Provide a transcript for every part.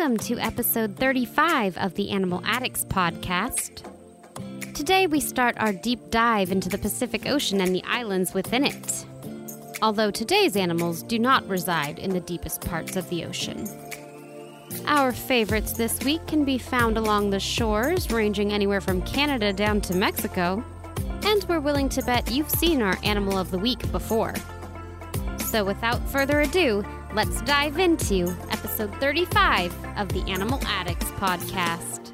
welcome to episode 35 of the Animal Addicts podcast. Today we start our deep dive into the Pacific Ocean and the islands within it. Although today's animals do not reside in the deepest parts of the ocean. Our favorites this week can be found along the shores, ranging anywhere from Canada down to Mexico. And we're willing to bet you've seen our Animal of the Week before. So without further ado, let's dive into episode 35 of the Animal Addicts podcast.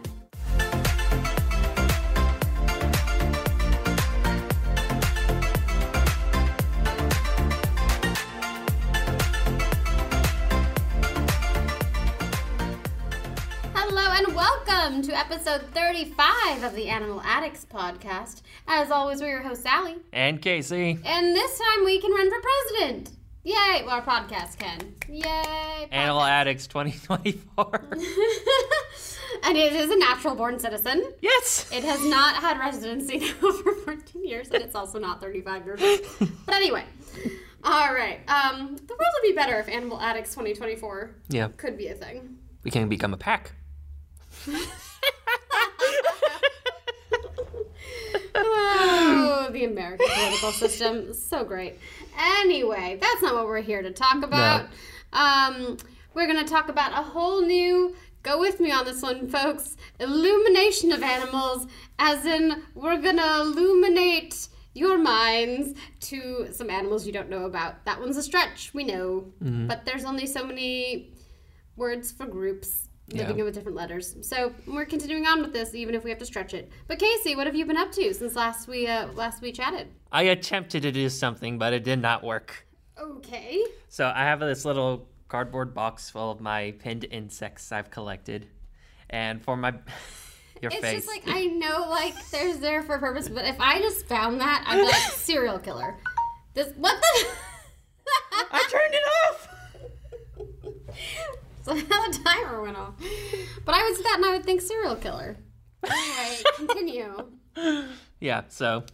Hello and welcome to episode 35 of the Animal Addicts podcast. As always, we're your host, Sally. And Casey. And this time we can run for president. Yay! Well, our podcast can. Yay! Animal. Addicts 2024. and it is a natural born citizen. yes! It has not had residency now for 14 years, and it's also not 35 years old. But anyway, all right. Um, the world would be better if Animal Addicts 2024 Yeah, could be a thing. we can become a pack. Oh, the American political system. So great. Anyway, that's not what we're here to talk about. Um, we're going to talk about a whole new, go with me on this one, folks, illumination of animals, as in, we're going to illuminate your minds to some animals you don't know about. That one's a stretch, we know. But there's only so many words for groups living Yeah. with different letters. So we're continuing on with this, even if we have to stretch it. But Casey, what have you been up to since last we uh, last we chatted? I attempted to do something, but it did not work. Okay. So I have this little cardboard box full of my pinned insects I've collected. And for my. your It's face. just like I know, like there's there for a purpose, but if I just found that, I'd be like serial killer. This what the? I turned it off! the timer went off. But I would see that and I would think serial killer. Anyway, continue. Yeah, so.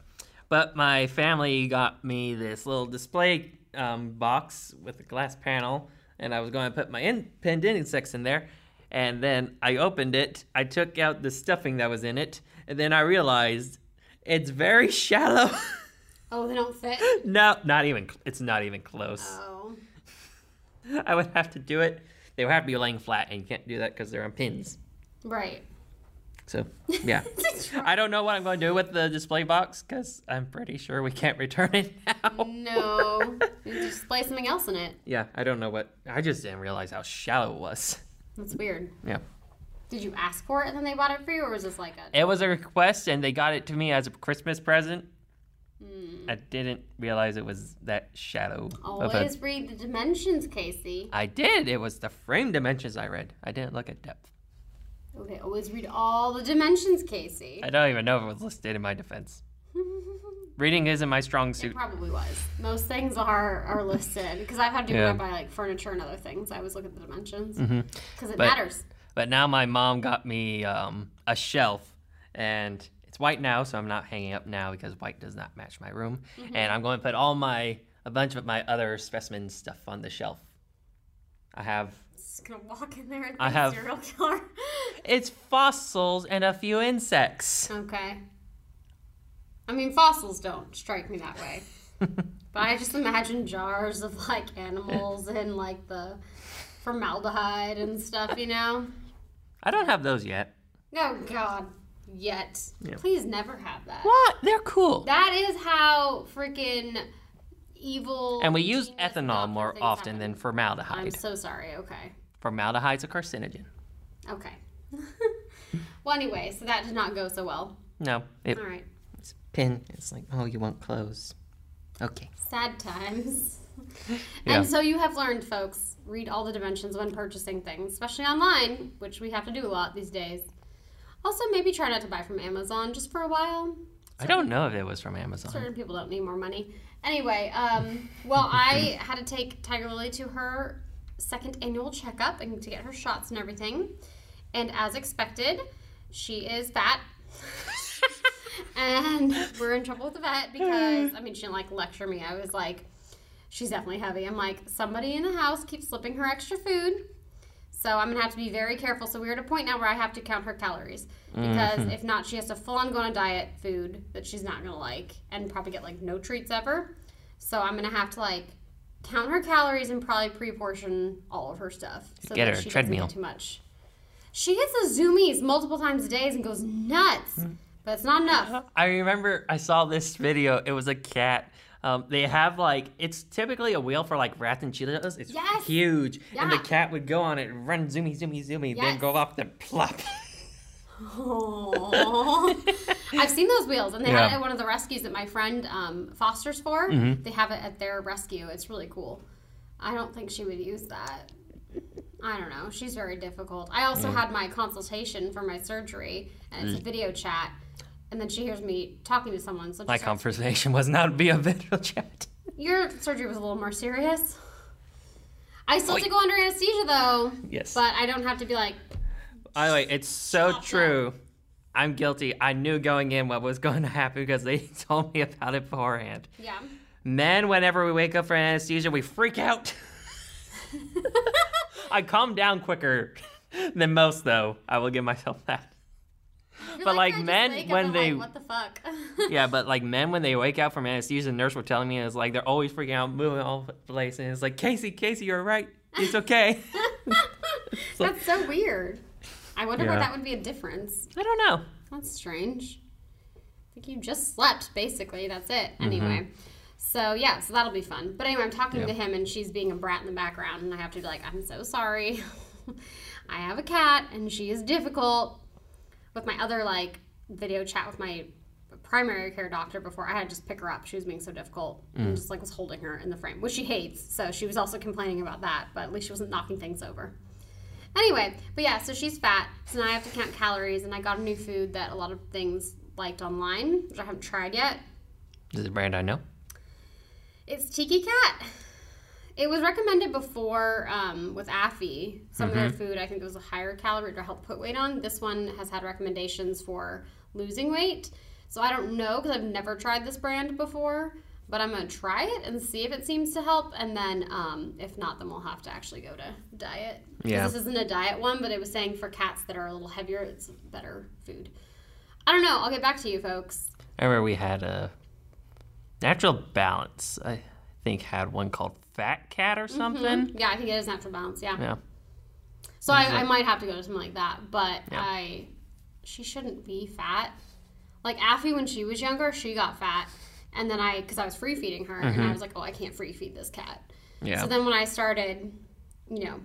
But my family got me this little display um, box with a glass panel, and I was going to put my in- pinned insects in there. And then I opened it, I took out the stuffing that was in it, and then I realized it's very shallow. Oh, they don't fit. no, not even, it's not even close. Oh. I would have to do it. They would have to be laying flat, and you can't do that because they're on pins. Right. So, yeah. I don't know what I'm going to do with the display box because I'm pretty sure we can't return it now. No. You just play something else in it. Yeah, I don't know what. I just didn't realize how shallow it was. That's weird. Yeah. Did you ask for it and then they bought it for you, or was this like a? It was a request and they got it to me as a Christmas present. Hmm. I didn't realize it was that shallow. of a- Always read the dimensions, Casey. I did. It was the frame dimensions I read. I didn't look at depth. Okay, always read all the dimensions, Casey. I don't even know if it was listed in my defense. Reading isn't my strong suit. It probably was. Most things are are listed because I've had to Yeah. go buy like furniture and other things. I always look at the dimensions because it But- matters. But now my mom got me um, a shelf, and it's white now, so I'm not hanging up now because white does not match my room. Mm-hmm. And I'm going to put all my a bunch of my other specimen stuff on the shelf. I have Just gonna walk in there and I have- serial killer. it's fossils and a few insects. okay. I mean, fossils don't strike me that way. But I just imagine jars of like animals and like the formaldehyde and stuff, you know? I don't have those yet. Oh God, yet. Yeah. Please never have that. What? They're cool. That is how freaking evil. And we use ethanol more often happen. than formaldehyde. I'm so sorry. Okay. Formaldehyde's a carcinogen. Okay. well, anyway, so that did not go so well. No, it, All right. it's pin. It's like, oh, you won't close. Okay. Sad times. Yeah. And so you have learned, folks, read all the dimensions when purchasing things, especially online, which we have to do a lot these days. Also, maybe try not to buy from Amazon just for a while. I don't know if it was from Amazon. Certain people don't need more money. Anyway, um, well, I had to take Tiger Lily to her second annual checkup and to get her shots and everything. And as expected, she is fat. and we're in trouble with the vet because, I mean, she didn't like lecture me. I was like, she's definitely heavy. I'm like, somebody in the house keeps slipping her extra food. So I'm gonna have to be very careful. So we're at a point now where I have to count her calories because Mm-hmm. if not, she has to full on go on a diet food that she's not gonna like and probably get like no treats ever. So I'm gonna have to like count her calories and probably pre-portion all of her stuff so Get that her she treadmill. doesn't get too much. She gets the zoomies multiple times a day and goes nuts, Mm. but it's not enough. I remember I saw this video. It was a cat. Um, they have like it's typically a wheel for like rats and cheetahs. It's Yes. huge, and the cat would go on it and run zoomy, zoomy, zoomy, then go off the plop. Aww. I've seen those wheels, and they had it at one of the rescues that my friend um, fosters for. Mm-hmm. They have it at their rescue. It's really cool. I don't think she would use that. I don't know. She's very difficult. I also Mm. had my consultation for my surgery, and it's a video chat. And then she hears me talking to someone. So My conversation was not via video chat. your surgery was a little more serious. I still have to go under anesthesia though, Yes. but I don't have to be like, By the way, it's so true. I'm guilty. I knew going in what was going to happen because they told me about it beforehand. yeah. Men, whenever we wake up from anesthesia, we freak out. I calm down quicker than most, though. I will give myself that. But, like, just men, when they- like, what the fuck? Yeah, but like men, when they wake up from anesthesia, the nurse were telling me is like they're always freaking out, moving all over the place, and it's like Casey, Casey, you're right. It's okay. It's like- That's so weird. I wonder why that would be a difference. I don't know. That's strange. I think you just slept, basically. That's it. Anyway. So, yeah, so that'll be fun. But anyway, I'm talking Mm-hmm. Yeah. to him, and she's being a brat in the background, and I have to be like, I'm so sorry. I have a cat, and she is difficult. With my other, like, video chat with my primary care doctor before, I had to just pick her up. She was being so difficult. Mm. And just, like, was holding her in the frame, which she hates. So she was also complaining about that, but at least she wasn't knocking things over. Anyway, but yeah, so she's fat, so now I have to count calories, and I got a new food that a lot of things liked online, which I haven't tried yet. Is a brand I know. It's Tiki Cat. It was recommended before um, with Affy. Some of their food, I think, it was a higher calorie to help put weight on. This one has had recommendations for losing weight. So I don't know because I've never tried this brand before, but I'm gonna try it and see if it seems to help. And then um, if not, then we'll have to actually go to diet. Yeah. This isn't a diet one, but it was saying for cats that are a little heavier, it's better food. I don't know. I'll get back to you, folks. I remember we had a natural balance. I think had one called Fat Cat or something. Yeah, I think it is natural balance. Yeah. Yeah. So I, I might have to go to something like that, but Yeah. I, she shouldn't be fat. Like Affy, when she was younger, she got fat, and then I, because I was free feeding her, and I was like, oh, I can't free feed this cat. Mm-hmm. Yeah. So then when I started, you know,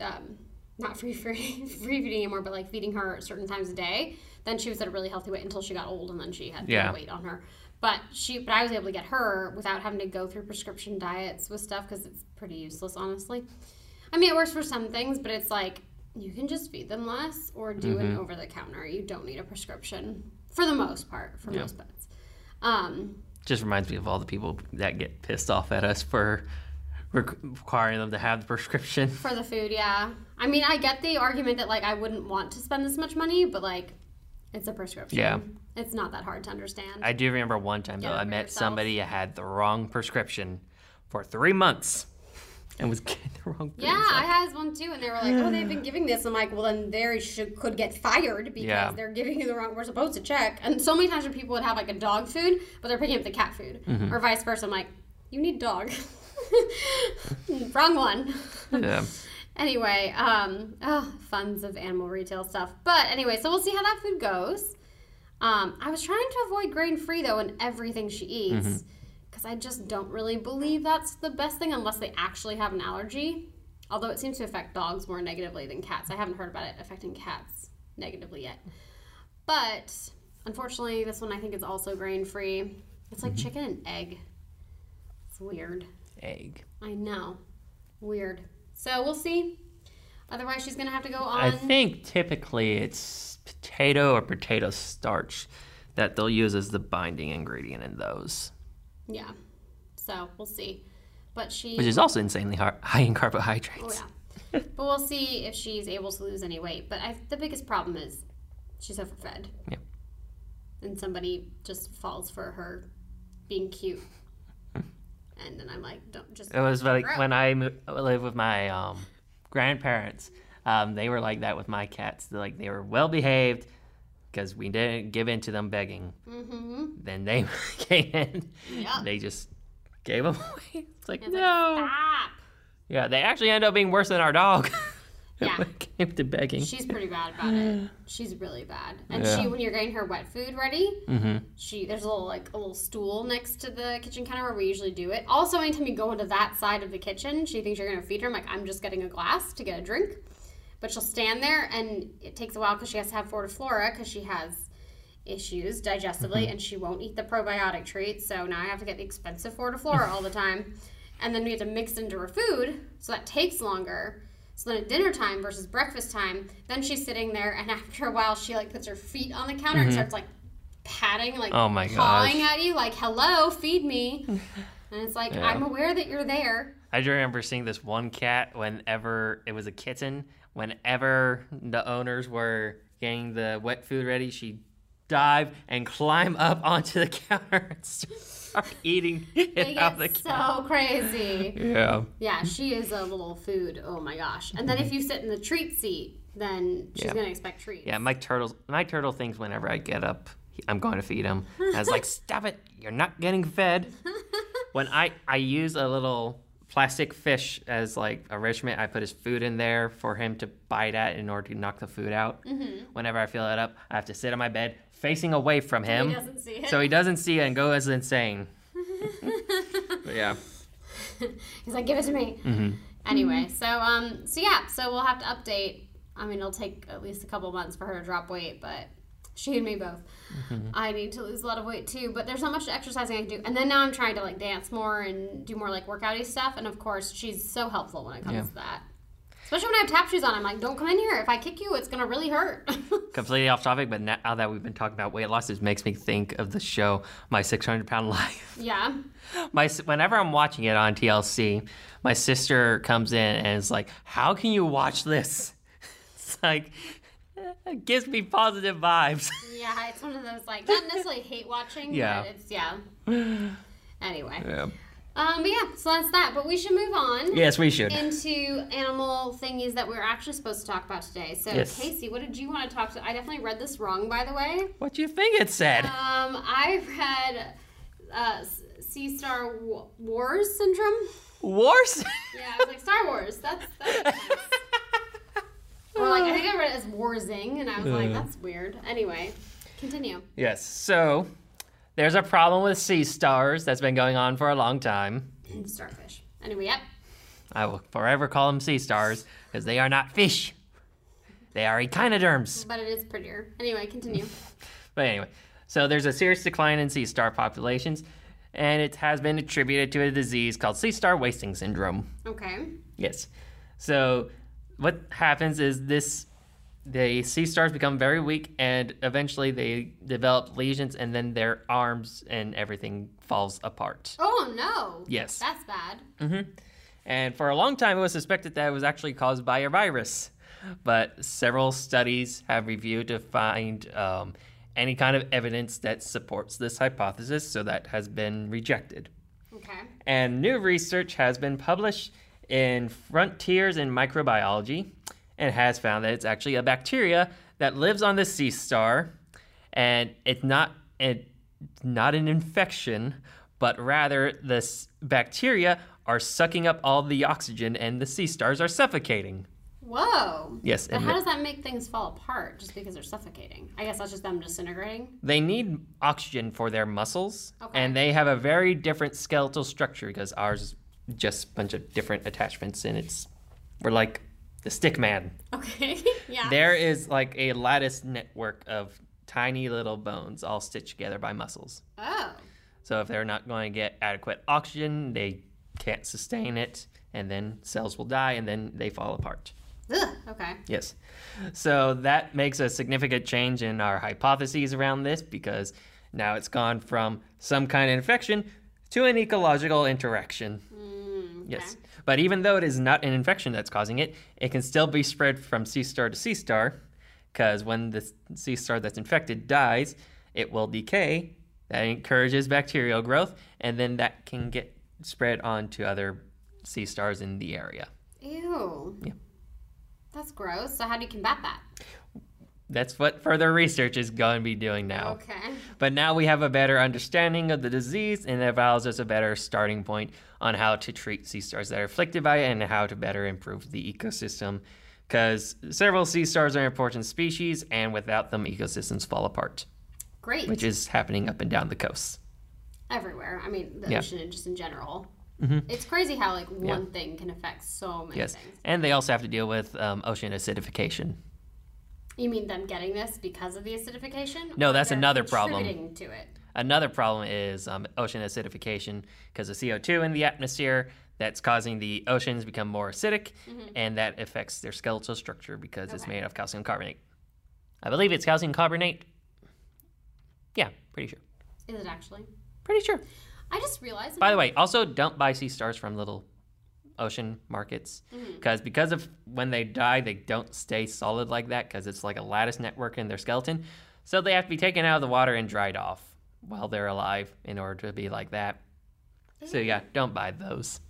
um, not free free free feeding anymore, but like feeding her certain times a day, then she was at a really healthy weight until she got old, and then she had Yeah. weight on her. But she, but I was able to get her without having to go through prescription diets with stuff because it's pretty useless, honestly. I mean, it works for some things, but it's like you can just feed them less or do Mm-hmm. it over the counter. You don't need a prescription for the most part for Yeah. most pets. Um, Just reminds me of all the people that get pissed off at us for requiring them to have the prescription. For the food, yeah. I mean, I get the argument that like I wouldn't want to spend this much money, but like it's a prescription. Yeah. It's not that hard to understand. I do remember one time though, I met yourself. somebody that had the wrong prescription for three months and was getting the wrong. yeah. I had one too, and they were like, "Oh, they've been giving this." I'm like, "Well, then they should could get fired because Yeah. they're giving you the wrong. We're supposed to check." And so many times when people would have like a dog food, but they're picking up the cat food, Mm-hmm. or vice versa. I'm like, "You need dog." wrong one. Yeah. Anyway, um, oh, funds of animal retail stuff. But anyway, so we'll see how that food goes. Um, I was trying to avoid grain free though in everything she eats because I just don't really believe that's the best thing unless they actually have an allergy. Although it seems to affect dogs more negatively than cats. I haven't heard about it affecting cats negatively yet. But unfortunately, this one I think is also grain free. It's like chicken and egg. It's weird. Egg. I know. Weird. So we'll see. Otherwise, she's gonna have to go on. I think typically it's potato or potato starch that they'll use as the binding ingredient in those, Yeah. So we'll see. But she. which is also insanely high in carbohydrates. Oh yeah. but we'll see if she's able to lose any weight. But I, the biggest problem is she's overfed. Yeah. And somebody just falls for her being cute. and then I'm like, don't just. It was like when I lived with my um, grandparents. Um, they were like that with my cats. They're like they were well behaved because we didn't give in to them begging. Mm-hmm. Then they came in. Yeah. They just gave them away. It's like It's no. like, stop. yeah, they actually ended up being worse than our dog. Yeah. when it came to begging. She's pretty bad about it. She's really bad. And Yeah. she, when you're getting her wet food ready, mm-hmm. she there's a little like a little stool next to the kitchen counter where we usually do it. Also, anytime you go into that side of the kitchen, she thinks you're gonna feed her. I'm like, I'm just getting a glass to get a drink, but she'll stand there, and it takes a while because she has to have FortiFlora because she has issues digestively, mm-hmm. and she won't eat the probiotic treat. So now I have to get the expensive FortiFlora all the time, and then we have to mix it into her food, so that takes longer. So then at dinner time versus breakfast time, then she's sitting there, and after a while, she like puts her feet on the counter and mm-hmm. starts like patting, like Oh my pawing gosh. at you, like "Hello, feed me," and it's like Yeah. I'm aware that you're there. I do remember seeing this one cat whenever it was a kitten. Whenever the owners were getting the wet food ready, she'd dive and climb up onto the counter and start eating it They out the get counter. so crazy. Yeah. Yeah, she is a little food. Oh my gosh! And then if mm-hmm. you sit in the treat seat, then she's Yeah. gonna expect treats. Yeah, my turtles. My turtle thinks whenever I get up, I'm going to feed him. I was like, "Stop it! You're not getting fed." When I I use a little plastic fish as like a enrichment, I put his food in there for him to bite at in order to knock the food out. Whenever I fill it up, I have to sit on my bed facing away from him, He doesn't see it. so he doesn't see it and go as insane. But yeah. He's like, give it to me. Mm-hmm. Anyway, so um, so yeah, so we'll have to update. I mean, it'll take at least a couple months for her to drop weight, but she and me both. Mm-hmm. I need to lose a lot of weight too, but there's not much exercising I can do. And then now I'm trying to like dance more and do more like workouty stuff. And of course, she's so helpful when it comes Yeah. to that. Especially when I have tap shoes on, I'm like, don't come in here. If I kick you, it's gonna really hurt. Completely off topic, but now that we've been talking about weight loss, it makes me think of the show My 600 Pound Life. yeah. my whenever I'm watching it on TLC, my sister comes in and is like, "How can you watch this?" It's like it gives me positive vibes. Yeah, it's one of those like not necessarily hate watching, Yeah. but it's yeah. Anyway, yeah. um, but yeah, so that's that. But we should move on. Yes, we should. into animal thingies that we are actually supposed to talk about today. So, Yes. Casey, what did you want to talk to? I definitely read this wrong, by the way. what do you think it said? Um, I read uh, Sea Star Wa- Wars syndrome. Wars? Yeah, I was like Star Wars. That's that's. Or like I think I ah. read it as Warzing, and I was like, that's weird. Anyway, continue. yes. So there's a problem with sea stars that's been going on for a long time. Starfish. Anyway, yep. I will forever call them sea stars because they are not fish. They are echinoderms. But it is prettier. Anyway, continue. But anyway, so there's a serious decline in sea star populations, and it has been attributed to a disease called sea star wasting syndrome. Okay. Yes. So what happens is this the sea stars become very weak and eventually they develop lesions and then their arms and everything falls apart. Oh no. Yes. That's bad. And for a long time, it was suspected that it was actually caused by a virus. But several studies have reviewed to find um, any kind of evidence that supports this hypothesis, so that has been rejected. Okay. And new research has been published in Frontiers in Microbiology and has found that it's actually a bacteria that lives on the sea star, and it's not it's not an infection, but rather the bacteria are sucking up all the oxygen, and the sea stars are suffocating. Whoa. Yes, But how does that make things fall apart just because they're suffocating? I guess that's just them disintegrating. They need oxygen for their muscles, Okay. and they have a very different skeletal structure because ours is just a bunch of different attachments, and it's we're like the stick man. Okay. yeah. There is like a lattice network of tiny little bones all stitched together by muscles. Oh. So if they're not going to get adequate oxygen, they can't sustain it, and then cells will die, and then they fall apart. Ugh. Okay. Yes. So that makes a significant change in our hypotheses around this because now it's gone from some kind of infection to an ecological interaction. Mm, okay. Yes. But even though it is not an infection that's causing it, it can still be spread from sea star to sea star because when the sea star that's infected dies, it will decay. That encourages bacterial growth, and then that can get spread on to other sea stars in the area. Ew. Yeah. That's gross. So how do you combat that? That's what further research is going to be doing now. Okay. But now we have a better understanding of the disease, and it allows us a better starting point on how to treat sea stars that are afflicted by it and how to better improve the ecosystem. Because several sea stars are important species, and without them, ecosystems fall apart, Great. which is happening up and down the coasts. everywhere. I mean, the Yeah. ocean and just in general. It's crazy how like one thing can affect so many Yes. things. And they also have to deal with um, ocean acidification. You mean them getting this because of the acidification? No, that's another problem. To it. Another problem is um, ocean acidification because of CO2 in the atmosphere that's causing the oceans become more acidic, and that affects their skeletal structure because it's Mm-hmm. Made of calcium carbonate. I believe it's calcium carbonate. Yeah, pretty sure. Is it actually? Pretty sure. I just realized. By the way, also don't buy sea stars from little ocean markets Mm-hmm. because because of when they die, they don't stay solid like that because it's like a lattice network in their skeleton. So they have to be taken out of the water and dried off while they're alive in order to be like that. So yeah, don't buy those.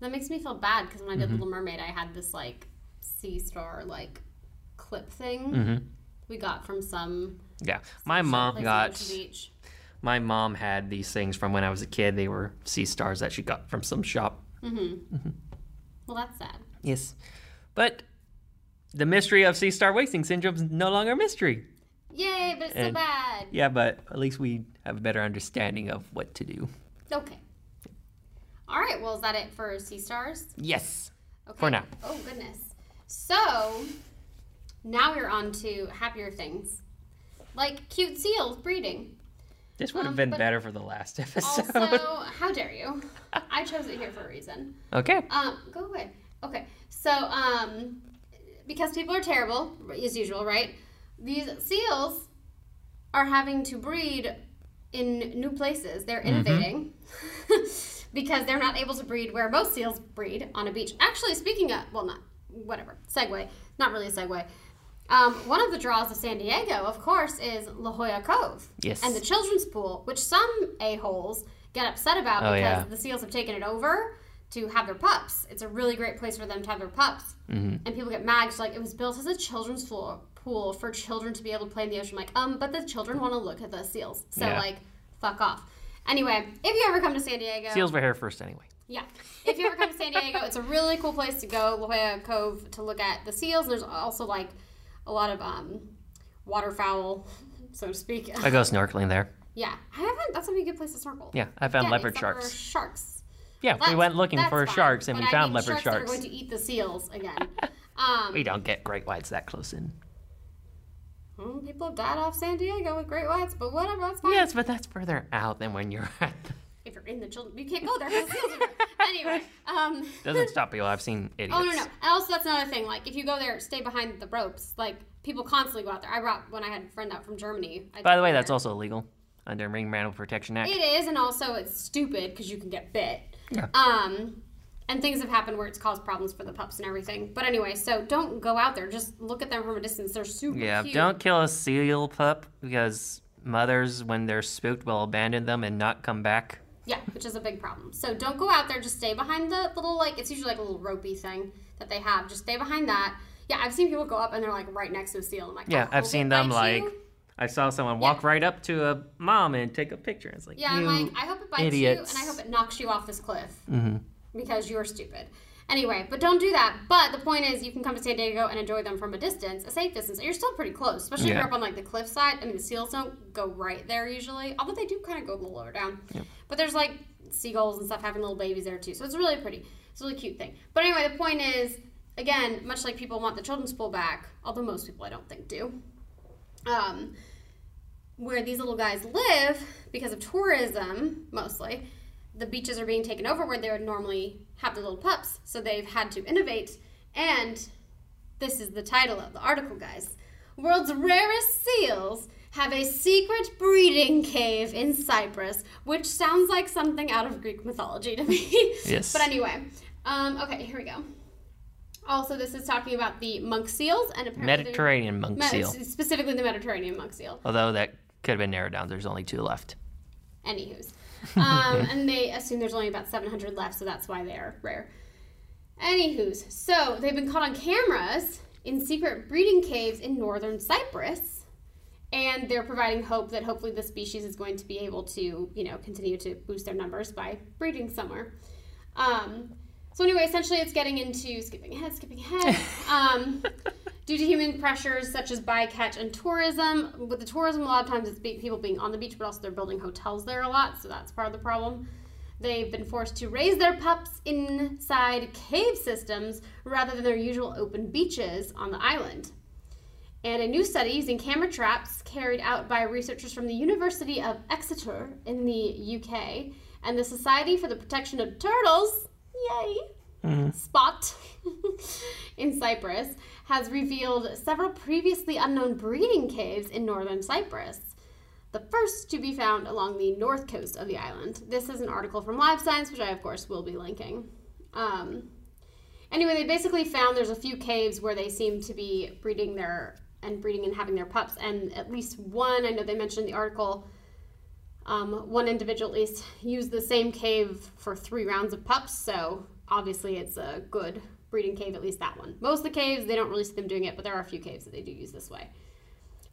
that makes me feel bad because when I did Mm-hmm. Little Mermaid, I had this like sea star like clip thing Mm-hmm. we got from some. Yeah, my some mom got near the beach. my mom had these things from when I was a kid. They were sea stars that she got from some shop. Well, that's sad. Yes, but the mystery of sea star wasting syndrome is no longer a mystery. Yay, but it's so bad. Yeah, but at least we have a better understanding of what to do. Okay. All right. Well, is that it for sea stars? Yes. Okay. For now. Oh goodness. So now we're on to happier things, like cute seals breeding. This would have Um, been better for the last episode. Also, how dare you? I chose it here for a reason. okay. Um, go away. Okay. So, um, because people are terrible, as usual, right? These seals are having to breed in new places. They're innovating because they're not able to breed where most seals breed on a beach. Actually, speaking of, well, not whatever segue, not really a segue. Um, one of the draws of San Diego, of course, is La Jolla Cove. Yes. And the children's pool, which some a-holes get upset about Oh, because yeah. the seals have taken it over to have their pups. It's a really great place for them to have their pups. Mm-hmm. And people get mad. 'cause, like it was built as a children's pool, pool for children to be able to play in the ocean. Like, um, but the children want to look at the seals. So Yeah. like, fuck off. Anyway, if you ever come to San Diego, Seals were here first anyway. yeah. If you ever come to San Diego, it's a really cool place to go, La Jolla Cove, to look at the seals. There's also like a lot of um, waterfowl, so to speak. I go snorkeling there. Yeah, I haven't. That's a good place to snorkel. Yeah, I found Yeah, leopard sharks. Sharks. Yeah, we went looking for fine. sharks and we I found leopard sharks. That are going to eat the seals again. Um, We don't get great whites that close in. well, people have died off San Diego with great whites, but whatever, that's fine. Yes, but that's further out than when you're at. The... If you're in the children, you can't go there the there. Anyway, um, Doesn't stop people. I've seen idiots. Oh no no! And also that's another thing. Like if you go there, stay behind the ropes. Like people constantly go out there. I brought when I had a friend out from Germany. I By the way, her that's also illegal under Marine Mammal Protection Act. It is, and also it's stupid because you can get bit. Yeah. Um, and things have happened where it's caused problems for the pups and everything. But anyway, so don't go out there. Just look at them from a distance. They're super Yeah, cute. don't kill a seal pup because mothers, when they're spooked, will abandon them and not come back. Yeah, which is a big problem. So don't go out there. Just stay behind the little like it's usually like a little ropey thing that they have. Just stay behind that. Yeah, I've seen people go up and they're like right next to a seal. I'm like, Yeah, I I've seen them like. you. I saw someone walk right up to a mom and take a picture. It's like, Yeah, I'm like, I hope it bites idiots. you, and I hope it knocks you off this cliff Mm-hmm. because you're stupid. Anyway, but don't do that. But the point is, you can come to San Diego and enjoy them from a distance, a safe distance. You're still pretty close, especially if you're up on like the cliff side. I mean, the seals don't go right there usually, although they do kind of go a little lower down. But there's like seagulls and stuff having little babies there too, so it's really pretty. It's a really cute thing. But anyway, the point is, again, much like people want the children's pool back, although most people I don't think do. Um, where these little guys live because of tourism mostly the beaches are being taken over where they would normally have the little pups so they've had to innovate and this is the title of the article guys world's rarest seals have a secret breeding cave in cyprus which sounds like something out of greek mythology to me Yes. but anyway um, okay here we go also this is talking about the monk seals and apparently Mediterranean monk Me- seal. specifically the Mediterranean monk seal. Although that could have been narrowed down. There's only two left. Anywho's. Um, and they assume there's only about 700 left, so that's why they are rare. Anywho's, so they've been caught on cameras in secret breeding caves in northern Cyprus, and they're providing hope that hopefully the species is going to be able to, you know, continue to boost their numbers by breeding somewhere. Um, so anyway, essentially, it's getting into skipping ahead, skipping ahead. Um, due to human pressures such as bycatch and tourism, with the tourism, a lot of times it's be- people being on the beach, but also they're building hotels there a lot, so that's part of the problem. They've been forced to raise their pups inside cave systems rather than their usual open beaches on the island. And a new study using camera traps carried out by researchers from the University of Exeter in the UK and the Society for the Protection of Turtles, yay, spot in Cyprus, has revealed several previously unknown breeding caves in northern Cyprus the first to be found along the north coast of the island. This is an article from Live Science, which I, of course, will be linking. Um, anyway, they basically found there's a few caves where they seem to be breeding their and breeding and having their pups, and at least one, I know they mentioned in the article, um, one individual at least used the same cave for three rounds of pups, so obviously it's a good breeding cave, at least that one. Most of the caves, they don't really see them doing it, but there are a few caves that they do use this way.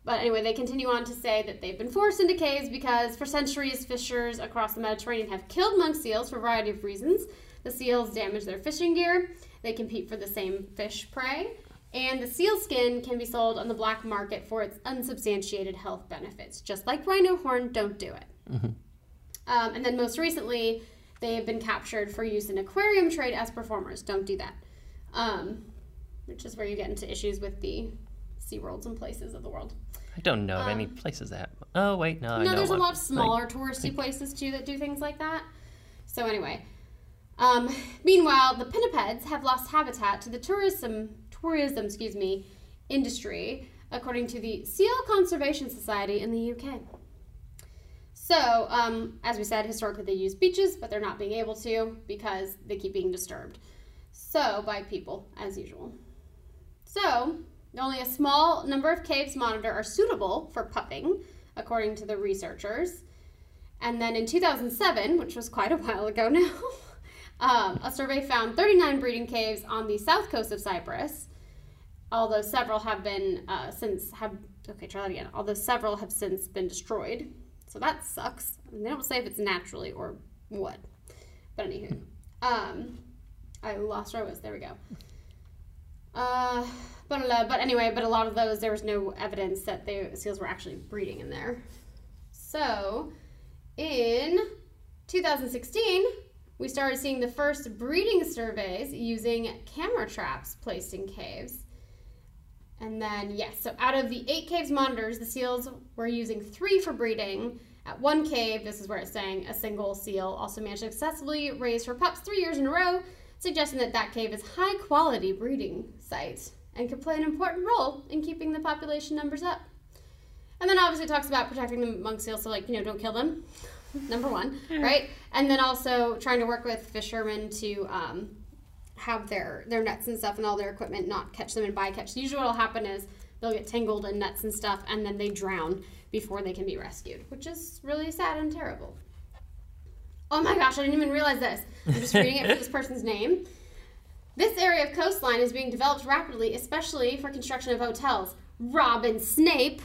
But anyway, they continue on to say that they've been forced into caves because for centuries, fishers across the Mediterranean have killed monk seals for a variety of reasons. The seals damage their fishing gear, they compete for the same fish prey, and the seal skin can be sold on the black market for its unsubstantiated health benefits. Just like rhino horn, don't do it. Um, and then most recently, they have been captured for use in aquarium trade as performers. Don't do that. Um, which is where you get into issues with the sea worlds and places of the world. I don't know of any places that. Oh wait, no. I Um, No, know there's a lot of smaller touristy places too that do things like that. So anyway, um, meanwhile, the pinnipeds have lost habitat to the tourism tourism, excuse me, industry, according to the Seal Conservation Society in the UK. So, um, as we said, historically they use beaches, but they're not being able to because they keep being disturbed. So, by people, as usual. So, only a small number of caves monitored are suitable for pupping, according to the researchers. And then in 2007, which was quite a while ago now, um, a survey found 39 breeding caves on the south coast of Cyprus, although several have been uh, since have okay try that again. Although several have since been destroyed, so that sucks. And they don't say if it's naturally or what, but anywho, um, I lost where I was. There we go. Uh, but, uh, but anyway, but a lot of those, there was no evidence that the seals were actually breeding in there. So, in 2016, we started seeing the first breeding surveys using camera traps placed in caves. And then, yes, so out of the eight caves monitors, the seals were using three for breeding. At one cave, this is where it's saying a single seal also managed to successfully raise her pups three years in a row, suggesting that that cave is high quality breeding site and could play an important role in keeping the population numbers up. And then obviously it talks about protecting the monk seals, so like you know don't kill them, number one, right? And then also trying to work with fishermen to um, have their their nets and stuff and all their equipment not catch them in bycatch. So usually what'll happen is they'll get tangled in nets and stuff, and then they drown before they can be rescued, which is really sad and terrible. Oh my gosh, I didn't even realize this. I'm just reading it for this person's name. This area of coastline is being developed rapidly, especially for construction of hotels. Robin Snape.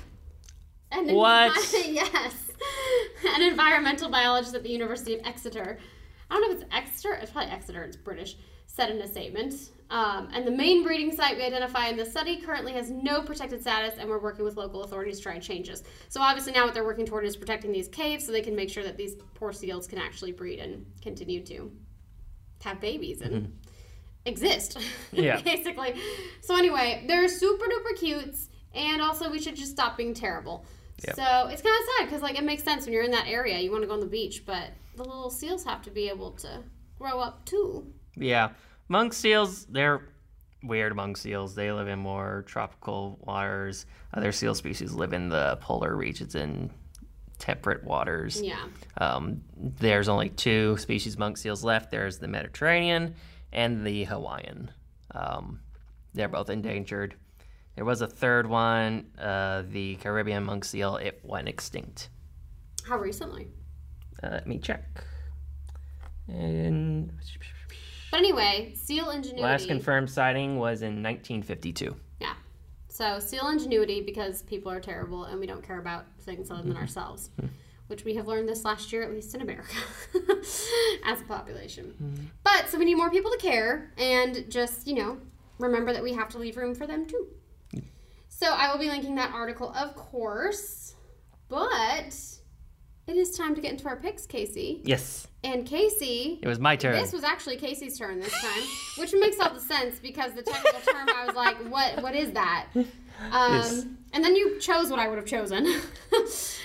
An What? yes. An environmental biologist at the University of Exeter. I don't know if it's Exeter. It's probably Exeter. It's British. Said in a statement. Um, and the main breeding site we identify in the study currently has no protected status, and we're working with local authorities to try and change this. So obviously now what they're working toward is protecting these caves so they can make sure that these poor seals can actually breed and continue to have babies and exist. Yeah. basically. So anyway, they're super duper cute, and also we should just stop being terrible. Yep. So it's kind of sad because like it makes sense when you're in that area, you want to go on the beach, but the little seals have to be able to grow up too. Yeah, monk seals. They're weird monk seals. They live in more tropical waters. Other seal species live in the polar regions and temperate waters. Yeah. Um, there's only two species monk seals left. There's the Mediterranean and the Hawaiian. Um, they're both endangered. There was a third one, uh, the Caribbean monk seal. It went extinct. How recently? Uh, let me check. And But anyway, seal ingenuity. Last confirmed sighting was in 1952. Yeah. So seal ingenuity because people are terrible and we don't care about things other than mm-hmm. ourselves, mm-hmm. which we have learned this last year, at least in America, as a population. Mm-hmm. But so we need more people to care and just, you know, remember that we have to leave room for them too. So I will be linking that article, of course. But it is time to get into our picks, Casey. Yes, And Casey, it was my turn. this was actually Casey's turn this time, which makes all the sense because the technical term I was like, "What? What is that?" Um, Yes. And then you chose what I would have chosen.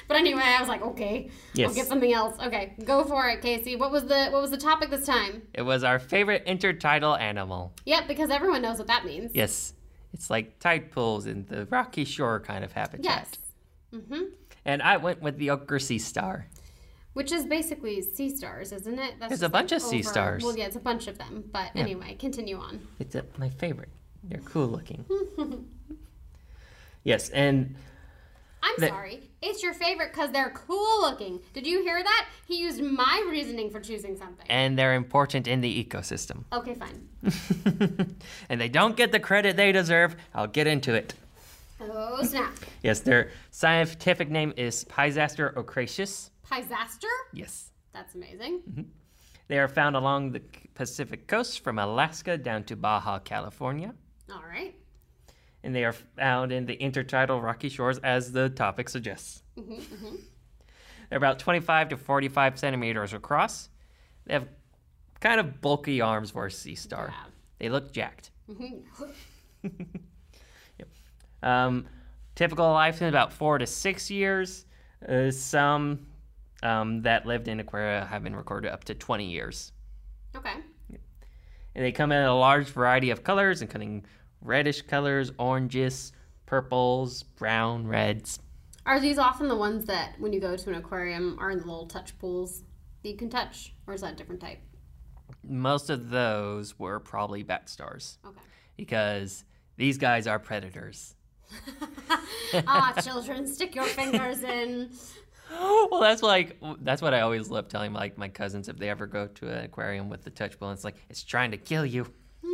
but anyway, I was like, "Okay, Yes. I'll get something else." Okay, go for it, Casey. What was the What was the topic this time? It was our favorite intertidal animal. Yep, because everyone knows what that means. Yes, it's like tide pools in the rocky shore kind of habitat. Yes. Mm-hmm. And I went with the ochre sea star. Which is basically sea stars, isn't it? That's There's a bunch like of sea over- stars. Well, yeah, it's a bunch of them. But anyway, continue on. It's uh my favorite. They're cool looking. yes, and I'm The- sorry. It's your favorite because they're cool looking. Did you hear that? He used my reasoning for choosing something. and they're important in the ecosystem. Okay, fine. and they don't get the credit they deserve. I'll get into it. Oh, snap. Yes, their scientific name is Pisaster ochraceus. Pisaster? Yes. That's amazing. Mm-hmm. They are found along the Pacific coast from Alaska down to Baja, California. All right. And they are found in the intertidal rocky shores, as the topic suggests. Mhm. They're about 25 to 45 centimeters across. They have kind of bulky arms for a sea star. Yeah. They look jacked. Mm-hmm. Um, typical lifespan about four to six years. Uh, some um, that lived in aquaria have been recorded up to 20 years. Okay. And they come in a large variety of colors, including reddish colors, oranges, purples, brown, reds. Are these often the ones that, when you go to an aquarium, are in the little touch pools that you can touch? Or is that a different type? Most of those were probably bat stars Okay. because these guys are predators. ah, children, stick your fingers in. well, that's like that's what I always love telling like my cousins if they ever go to an aquarium with the touch pool. It's like it's trying to kill you.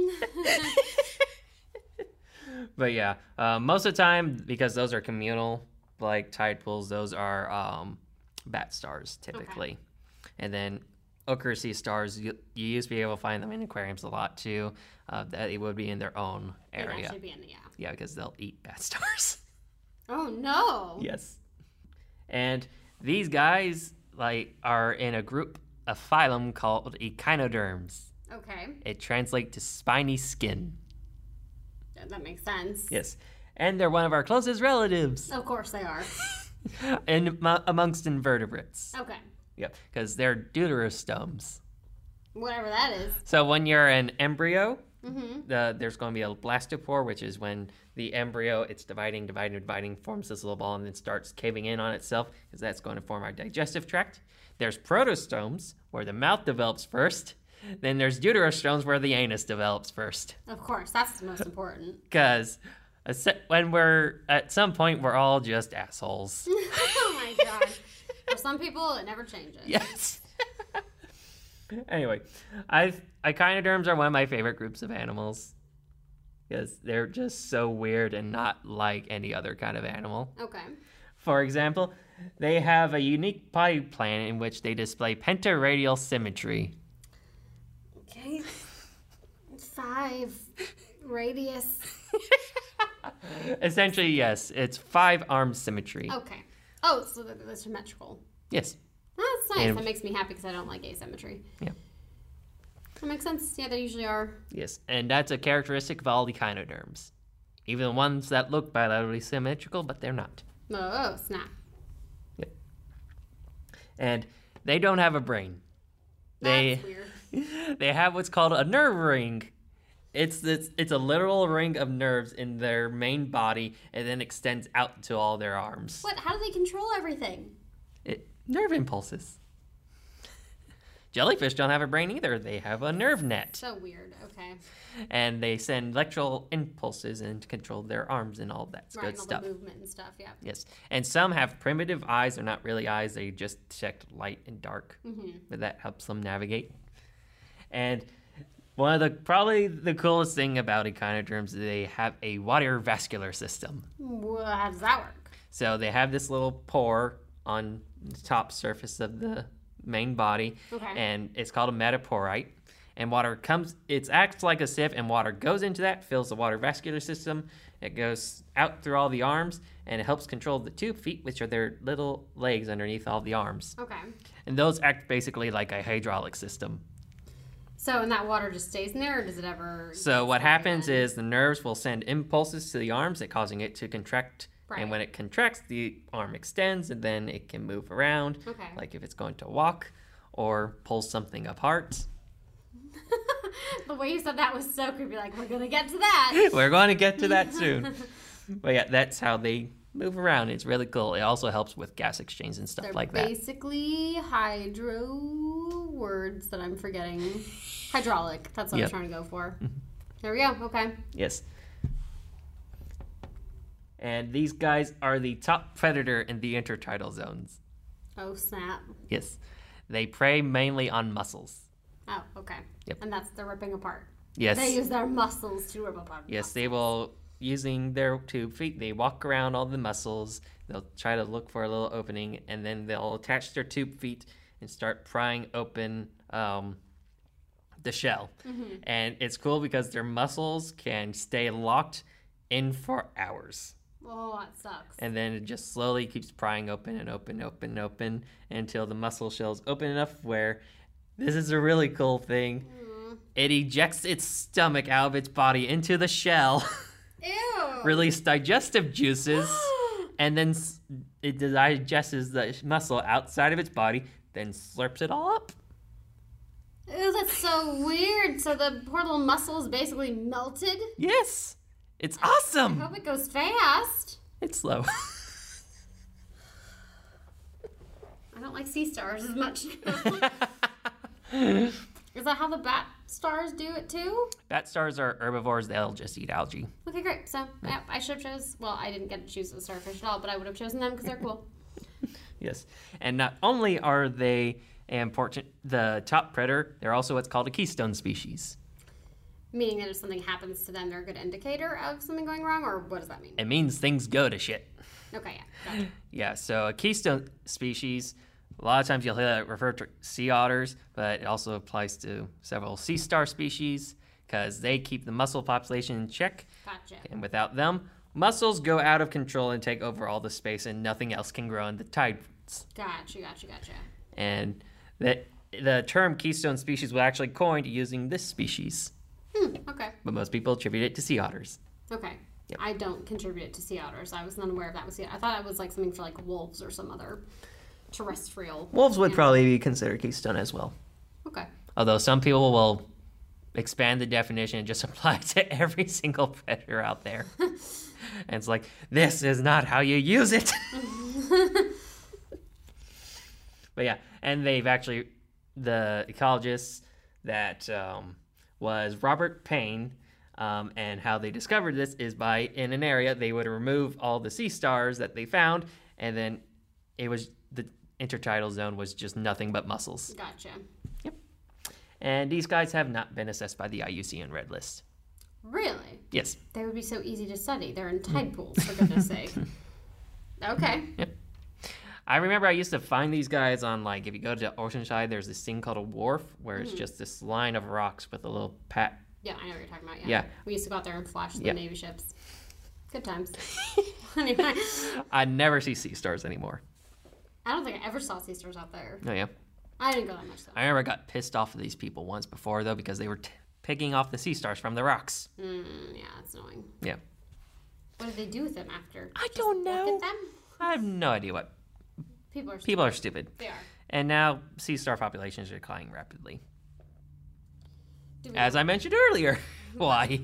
but yeah, uh, most of the time because those are communal, like tide pools, those are um, bat stars typically, and then ochre sea stars you, you used to be able to find them in aquariums a lot too. Uh, that it would be in their own area. be in the, yeah. Yeah, because they'll eat bat stars. Oh, no. Yes. And these guys like are in a group, a phylum called echinoderms. Okay. It translates to spiny skin. That makes sense. Yes. And they're one of our closest relatives Of course they are. and mo- amongst invertebrates. Okay. Yep, because they're deuterostomes. Whatever that is. So when you're an embryo, Mm-hmm. the, there's going to be a blastopore, which is when the embryo it's dividing, dividing, dividing, forms this little ball, and then starts caving in on itself, because that's going to form our digestive tract. There's protostomes, where the mouth develops first. Then there's deuterostomes, where the anus develops first. Of course. That's the most important. Because when we're at some point, we're all just assholes. oh, my God. For some people, it never changes. yes. Anyway, I echinoderms are one of my favorite groups of animals because they're just so weird and not like any other kind of animal. Okay. For example, they have a unique body plan in which they display pentaradial symmetry. Okay. Five. Radius. Essentially, yes, it's five arm symmetry. Okay. Oh, so they're they're symmetrical. Yes. That's nice. And- that makes me happy because I don't like asymmetry. Yeah. That makes sense. Yeah, they usually are. Yes, and that's a characteristic of all the echinoderms. Even the ones that look bilaterally symmetrical, but they're not. Oh, snap. Yeah. And they don't have a brain. They weird. they have what's called a nerve ring. It's this it's a literal ring of nerves in their main body and then extends out to all their arms. What? How do they control everything? Nerve impulses. Jellyfish don't have a brain either. They have a nerve net. So weird. Okay. And they send electrical impulses and control their arms and all that Right, good all stuff. the movement and stuff. Yeah. Yes. And some have primitive eyes. They're not really eyes, they just detect light and dark. Mm-hmm. But that helps them navigate. And one of the probably the coolest thing about echinoderms is they have a water vascular system. Well, how does that work? So they have this little pore on top surface of the main body, Okay. and it's called a madreporite. And water comes, it acts like a sieve, and water goes into that, fills the water vascular system. It goes out through all the arms, and it helps control the tube feet, which are their little legs underneath all the arms. Okay. And those act basically like a hydraulic system. So, and that water just stays in there, or does it ever? So what happens again? is the nerves will send impulses to the arms, it causing it to contract. Right. And when it contracts, the arm extends, and then it can move around. Okay. Like if it's going to walk or pull something apart. the way you said that was so creepy. Like we're gonna get to that. We're going to get to that soon. but yeah, that's how they move around. It's really cool. It also helps with gas exchange and stuff They're like that. basically hydro words that I'm forgetting. Hydraulic. That's what Yep. I'm trying to go for. Mm-hmm. There we go. Okay. Yes. And these guys are the top predator in the intertidal zones. Oh snap. Yes. They prey mainly on mussels. Oh, okay. Yep. And that's the ripping apart. Yes. They use their muscles to rip apart. Yes, they will using their tube feet. They walk around all the mussels. They'll try to look for a little opening, and then they'll attach their tube feet and start prying open um, the shell. And it's cool because their muscles can stay locked in for hours, Oh, that sucks. and then it just slowly keeps prying open and open, open, and open until the mussel shell's open enough where this is a really cool thing. Mm-hmm. It ejects its stomach out of its body into the shell. Ew. release digestive juices, and then it digests the mussel outside of its body, then slurps it all up. Ew, that's so weird. So the poor little mussel is basically melted. Yes, it's awesome. I hope it goes fast. It's slow. I don't like sea stars as much. is that how the bat stars do it too? Bat stars are herbivores; they'll just eat algae. Okay, great. So, yeah, I should have chose. Well, I didn't get to choose the starfish at all, but I would have chosen them because they're cool. Yes, and not only are they important, the top predator, they're also what's called a keystone species. Meaning that if something happens to them, they're a good indicator of something going wrong, or what does that mean? It means things go to shit. Okay, yeah, gotcha. Yeah, so a keystone species, a lot of times you'll hear that referred to sea otters, but it also applies to several sea star species because they keep the mussel population in check. Gotcha. And without them, mussels go out of control and take over all the space, and nothing else can grow in the tides. Gotcha, gotcha, gotcha. And that the term keystone species was actually coined using this species, Hmm, okay, but most people attribute it to sea otters. okay. I don't contribute it to sea otters. I was not aware of that was sea. I thought it was like something for like wolves or some other terrestrial. Wolves would probably be considered keystone as well. Okay. Although some people will expand the definition and just apply it to every single predator out there. and it's like, this is not how you use it. but yeah, and they've actually, the ecologists that um, was Robert Paine, um, and how they discovered this is by in an area they would remove all the sea stars that they found, and then it was the intertidal zone was just nothing but mussels. Gotcha. Yep. And these guys have not been assessed by the IUCN Red List. Really? Yes. They would be so easy to study. They're in tide pools, for goodness sake. Okay. I remember I used to find these guys on like if you go to Oceanside, there's this thing called a wharf where it's just this line of rocks with a little pat. Yeah, I know what you're talking about. Yeah. Yeah. We used to go out there and flash the Yeah. Navy ships. Good times. anyway, I never see sea stars anymore. I don't think I ever saw sea stars out there. Oh yeah. I didn't go that much though. I remember I got pissed off at these people once before though because they were t- picking off the sea stars from the rocks. Mm, yeah, that's annoying. Yeah. What did they do with them after? I Just don't know. I have no idea what People are. people are stupid. They are. And now sea star populations are declining rapidly. As I mentioned earlier. Why?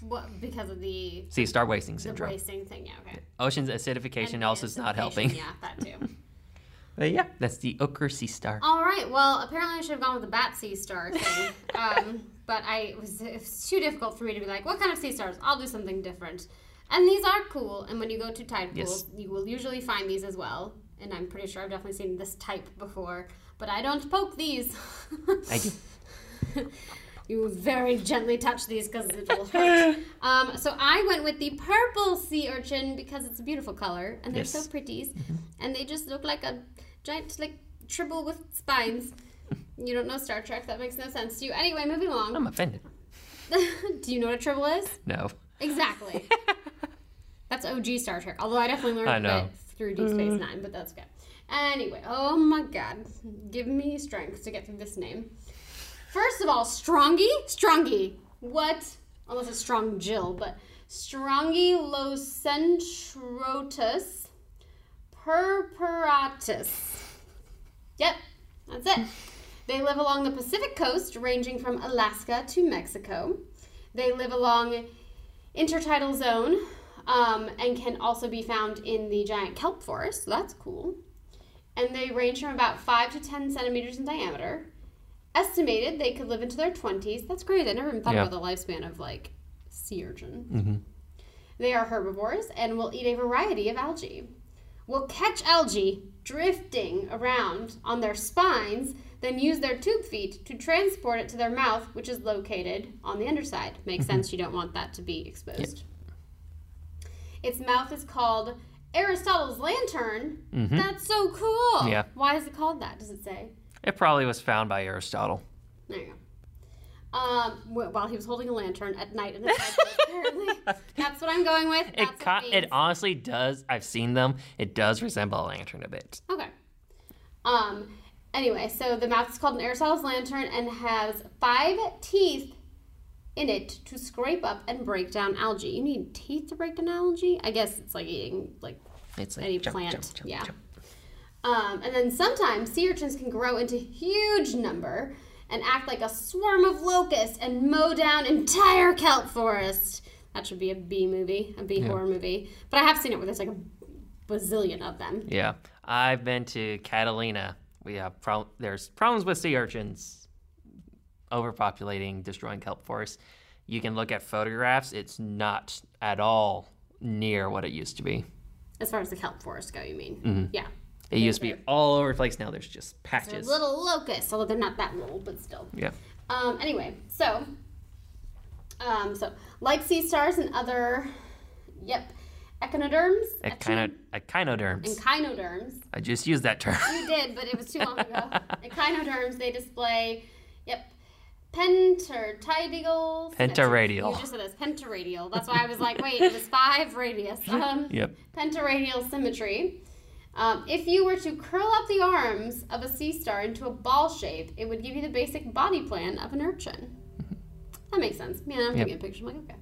what because of the Sea star wasting syndrome. the wasting thing? Yeah. Okay. Ocean's acidification And also is not helping. Yeah, that too. But yeah, that's the ochre sea star. All right. Well, apparently I should have gone with the bat sea star thing. um, but I it was, it was too difficult for me to be like, what kind of sea stars? I'll do something different. And these are cool. And when you go to tide Yes. pools, you will usually find these as well. And I'm pretty sure I've definitely seen this type before. But I don't poke these. I do. You very gently touch these because it will hurt. um, so I went with the purple sea urchin because it's a beautiful color and they're Yes. Mm-hmm. so pretties, and they just look like a giant like tribble with spines. You don't know Star Trek. That makes no sense to you. Anyway, moving along. I'm offended. Do you know what a tribble is? No. Exactly. that's OG Star Trek. Although I definitely learned I know. Through Deep Space mm. Nine, but that's okay. Anyway, oh my god. Give me strength to get through this name. First of all, Strongy? Strongy. What? Unless it's Strong Jill, but Strongylocentrotus purpuratus. Yep, that's it. They live along the Pacific coast, ranging from Alaska to Mexico. They live along intertidal zone um, and can also be found in the giant kelp forest. So that's cool. And they range from about 5 to 10 centimeters in diameter. Estimated they could live into their 20s. That's great. I never even thought Yeah. about the lifespan of like sea urchin. Mm-hmm. They are herbivores and will eat a variety of algae. Will catch algae drifting around on their spines, then use their tube feet to transport it to their mouth, which is located on the underside. Makes sense. You don't want that to be exposed. Its mouth is called Aristotle's lantern. That's so cool. Yeah. Why is it called that? Does it say? It probably was found by Aristotle. There you go. Um, wh- while he was holding a lantern at night in the sky, apparently. That's what I'm going with. That's It what ca- it honestly does. I've seen them. It does resemble a lantern a bit. Okay. Um. Anyway, so the mouth is called an Aristotle's lantern and has five teeth in it to scrape up and break down algae. You need teeth to break down algae? I guess it's like eating like It's like Any jump, plant, jump, jump, yeah. Um, and then sometimes sea urchins can grow into huge number and act like a swarm of locusts and mow down entire kelp forests. That should be a B movie, a B horror movie. But I have seen it where there's like a bazillion of them. Yeah, I've been to Catalina. We have pro- there's problems with sea urchins, overpopulating, destroying kelp forests. You can look at photographs. It's not at all near what it used to be. As far as the kelp forests go, you mean? Mm-hmm. Yeah. It used to be all over the place. Now there's just They're patches. little locusts, although they're not that little, but still. Yeah. Um, anyway, so, um, so like sea stars and other, yep, echinoderms, Echino- echinoderms. and kynoderms. I just used that term. You did, but it was too long ago. Echinoderms, they display, yep, pentartidial. Pentaradial. You just said this, pentaradial. That's why I was like, wait, it was five radius. Um, Yep. pentaradial symmetry. Um, if you were to curl up the arms of a sea star into a ball shape, it would give you the basic body plan of an urchin. That makes sense. Yeah, I'm Yep. taking a picture. I'm like, okay.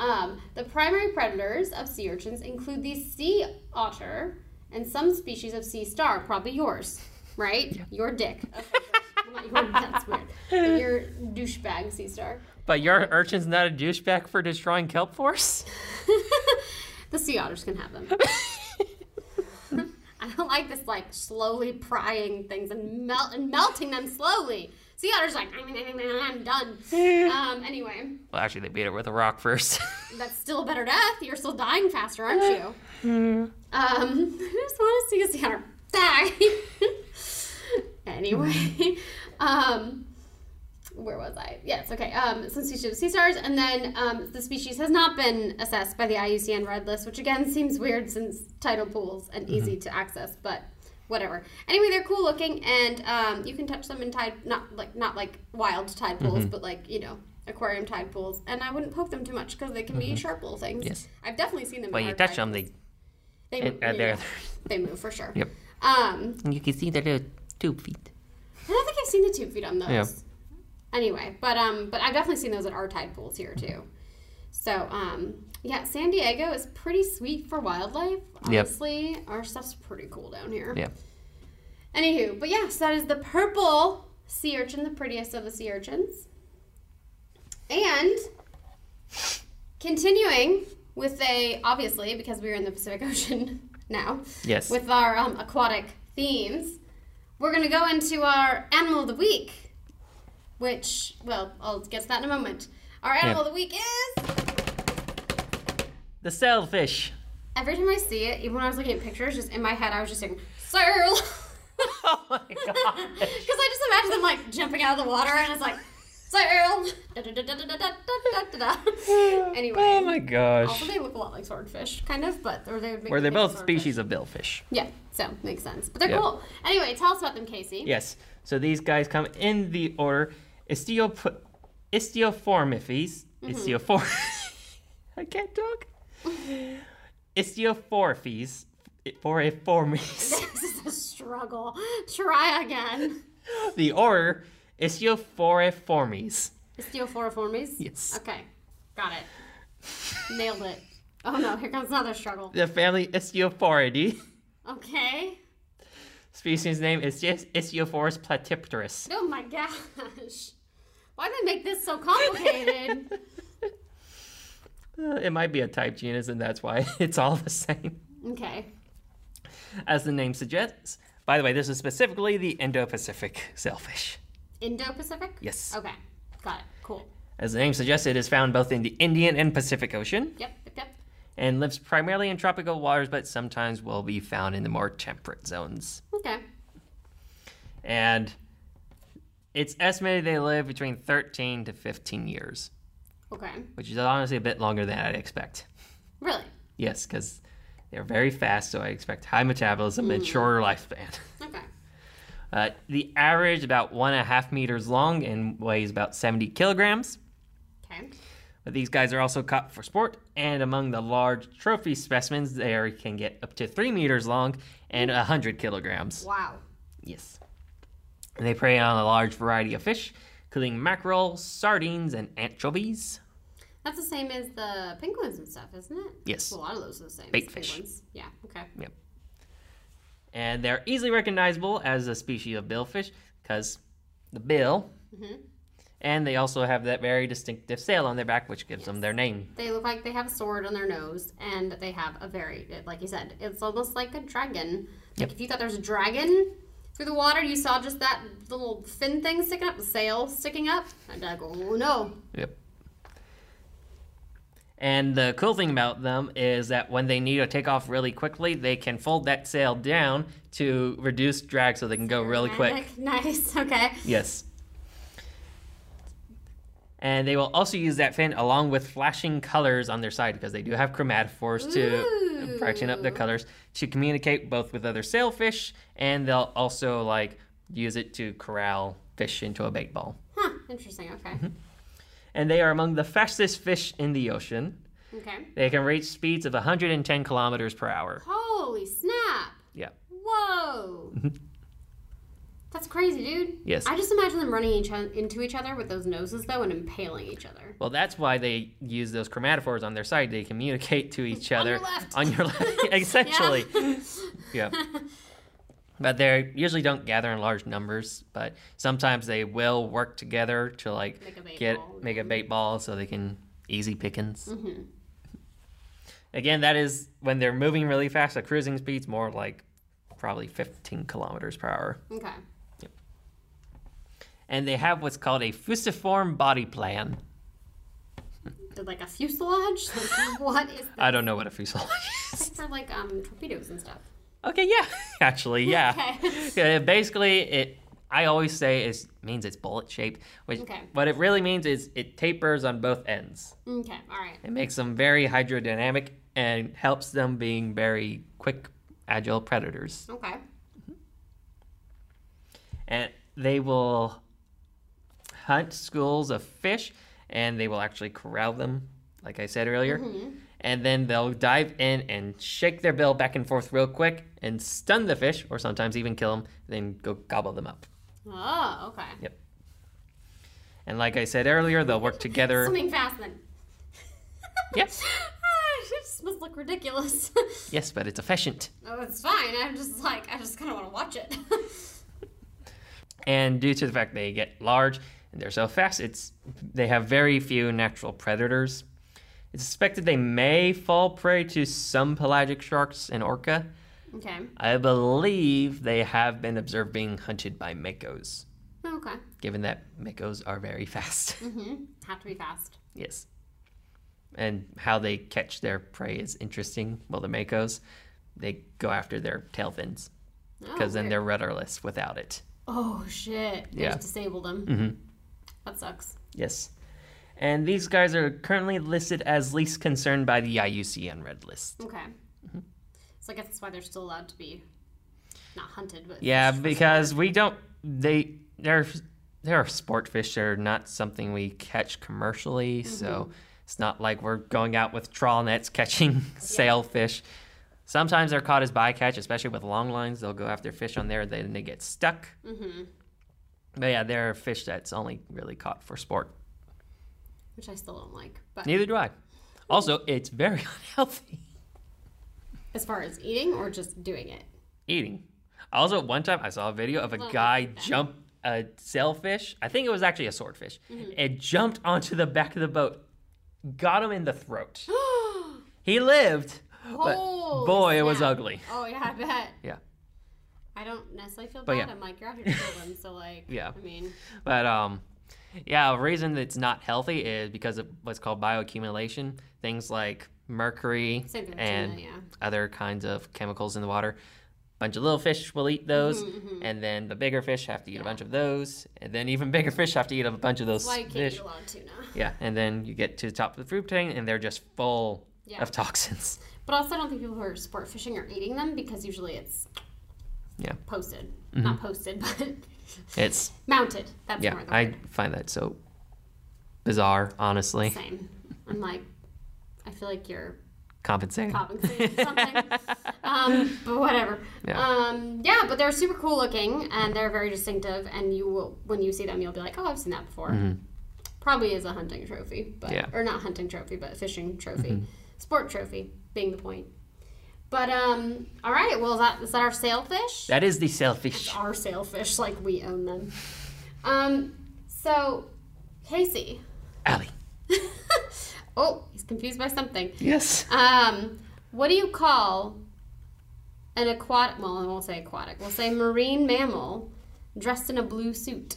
Um, the primary predators of sea urchins include the sea otter and some species of sea star, probably yours, right? Your dick. Okay, good. well, not your, that's weird. But your douchebag sea star. But your urchin's not a douchebag for destroying kelp forests? The sea otters can have them. I don't like this like slowly prying things and melt and melting them slowly. Sea otters like I'm done. Um, anyway, Well, actually, they beat it with a rock first. that's still a better death. You're still dying faster, aren't you? Um, I just want to see a sea otter die. anyway, um, where was I? Yes, okay. Um, some species of sea stars, and then um, the species has not been assessed by the IUCN Red List, which again seems weird since tidal pools and easy to access, but whatever. Anyway, they're cool looking, and um, you can touch them in tide, not like not like wild tide pools, but like you know aquarium tide pools. And I wouldn't poke them too much because they can be sharp little things. Yes. I've definitely seen them. when you touch them, they they, and, move, uh, yeah, they move for sure. Yep. Um, you can see their little tube feet. I don't think I've seen the tube feet on those. Yeah. Anyway, but um, but I've definitely seen those at our tide pools here too. So um, yeah, San Diego is pretty sweet for wildlife. Yep. Honestly, our stuff's pretty cool down here. Yeah. Anywho, but yeah, so that is the purple sea urchin, the prettiest of the sea urchins. And continuing with a obviously because we're in the Pacific Ocean now Yes. with our um, aquatic themes, we're going to go into our animal of the week, which, well, I'll get to that in a moment. Our animal of the week is. the sailfish. Every time I see it, even when I was looking at pictures, just in my head, I was just saying, Sail! oh my god. Because I just imagine them like jumping out of the water and it's like, sail. Anyway. Oh my gosh. Also, they look a lot like swordfish, kind of, but or they make. Or they're both species of billfish. Yeah, so makes sense. But they're yeah. cool. Anyway, tell us about them, Casey. Yes. So these guys come in the order Istiop- Istioformifes. Mm-hmm. Istiofor. I can't talk. Istioformifees, for a Foriformes. This is a struggle. Try again. The order Istioforiformes. Istiophoriformes? Yes. Okay, got it. Nailed it. Oh no, here comes another struggle. The family Istiophoridae. Okay. Species name is just Istiophorus platypterus. Oh my gosh. Why did they make this so complicated? Uh, it might be a type genus, and that's why it's all the same. okay. As the name suggests. By the way, this is specifically the Indo-Pacific sailfish. Indo-Pacific? Yes. Okay. Got it. Cool. As the name suggests, it is found both in the Indian and Pacific Ocean Yep, yep, yep. and lives primarily in tropical waters, but sometimes will be found in the more temperate zones. Okay. And it's estimated they live between 13 to 15 years, Okay. which is honestly a bit longer than I'd expect. Really? Yes, because they're very fast, so I expect high metabolism and hmm. shorter lifespan. Uh, the average about one and a half meters long and weighs about 70 kilograms. Okay. But these guys are also caught for sport, and among the large trophy specimens, they are- can get up to three meters long and 100 kilograms. Wow. Yes. And they prey on a large variety of fish, including mackerel, sardines, and anchovies. That's the same as the penguins and stuff, isn't it? Yes. A lot of those are the same. Bait fish. penguins. Yeah. Okay. And they're easily recognizable as a species of billfish because the bill, Mm-hmm. and they also have that very distinctive sail on their back, which gives them their name. They look like they have a sword on their nose, and they have a very, like you said, it's almost like a dragon. Like Yep. if you thought there was a dragon through the water, you saw just that little fin thing sticking up, the sail sticking up, I'd be like, oh no. Yep. And the cool thing about them is that when they need to take off really quickly, they can fold that sail down to reduce drag so they can go really quick. Nice. Okay. Yes. And they will also use that fin along with flashing colors on their side because they do have chromatophores to brighten up their colors to communicate both with other sailfish and they'll also like use it to corral fish into a bait ball. Huh. Interesting. Okay. Mm-hmm. And they are among the fastest fish in the ocean. Okay. They can reach speeds of 110 kilometers per hour. Holy snap. Yeah. Whoa. Mm-hmm. That's crazy, dude. Yes. I just imagine them running each o- into each other with those noses, though, and impaling each other. Well, that's why they use those chromatophores on their side. They communicate to each On other your left. on your left, essentially. yeah. But they usually don't gather in large numbers. But sometimes they will work together to like Make get ball, make a bait ball so they can easy pickings. Mm-hmm. Again, that is when they're moving really fast. The cruising speed's more like probably 15 kilometers per hour. Okay. And they have what's called a fusiform body plan. Like a fuselage? Like, what is that? I don't know what a fuselage is. It's for like um torpedoes and stuff. Okay, yeah, actually, yeah. Okay. Basically, it. I always say it means it's bullet shaped. Which Okay. what it really means is it tapers on both ends. Okay. All right. It makes them very hydrodynamic and helps them being very quick, agile predators. Okay. And they will hunt schools of fish, and they will actually corral them, like I said earlier. Mm-hmm. And then they'll dive in and shake their bill back and forth real quick and stun the fish, or sometimes even kill them, then go gobble them up. Oh, okay. Yep. And like I said earlier, they'll work together. Swimming fast then. Yes. Ah, just must look ridiculous. Yes, but it's efficient. oh, it's fine. I'm just like, I just kind of want to watch it. And due to the fact they get large and they're so fast, it's they have very few natural predators. It's suspected they may fall prey to some pelagic sharks and orca. Okay. I believe they have been observed being hunted by makos, Okay. given that makos are very fast. Mm-hmm. Have to be fast. yes. And how they catch their prey is interesting. Well, the makos, they go after their tail fins Oh, because then they're rudderless without it. Oh shit! They Yeah. just disabled them. Mhm. That sucks. Yes. And these guys are currently listed as least concerned by the IUCN Red List. Okay. Mm-hmm. So I guess that's why they're still allowed to be not hunted, but Yeah, because we don't. They they're they're sport fish. They're not something we catch commercially, so it's not like we're going out with trawl nets catching sailfish. Sometimes they're caught as bycatch, especially with long lines. They'll go after fish on there, then they get stuck. Mm-hmm. But yeah, they're fish that's only really caught for sport. which I still don't like. But Neither do I. Also, it's very unhealthy as far as eating or just doing it, eating. Also, one time I saw a video of a Well, guy yeah. jump a sailfish. I think it was actually a swordfish. Mm-hmm. It jumped onto the back of the boat, got him in the throat. he lived, but Holy boy, it was ugly. Oh yeah, I bet. Yeah. I don't necessarily feel But bad. yeah. I'm like, you're out here to kill them, so like, Yeah. I mean, But um, yeah, the reason it's not healthy is because of what's called bioaccumulation. Things like mercury same thing with and yeah. other kinds of chemicals in the water. A bunch of little fish will eat those, Mm-hmm, and then the bigger fish have to eat a bunch of those, and then even bigger fish have to eat a bunch of those That's why you can't fish. eat a lot of tuna. Yeah, and then you get to the top of the food chain, and they're just full Yeah. of toxins. But also, I don't think people who are sport fishing are eating them because usually it's Yeah. posted, Mm-hmm. not posted, but It's mounted. That's yeah, I word. find that so bizarre, honestly. Same. I'm like, I feel like you're Compensating. compensating for something. um, but whatever. Yeah. Um, yeah, but they're super cool looking and they're very distinctive. And you will, when you see them, you'll be like, oh, I've seen that before. Probably is a hunting trophy, but Mm-hmm. Yeah. Mm-hmm. or not hunting trophy, but a fishing trophy, sport trophy being the point. But um, all right. Well, is that is that our sailfish? that is the sailfish. our sailfish, like we own them. Um, so Casey. Allie. oh, he's confused by something. Yes. Um, what do you call an aquatic? Well, I won't say aquatic. We'll say marine mammal dressed in a blue suit.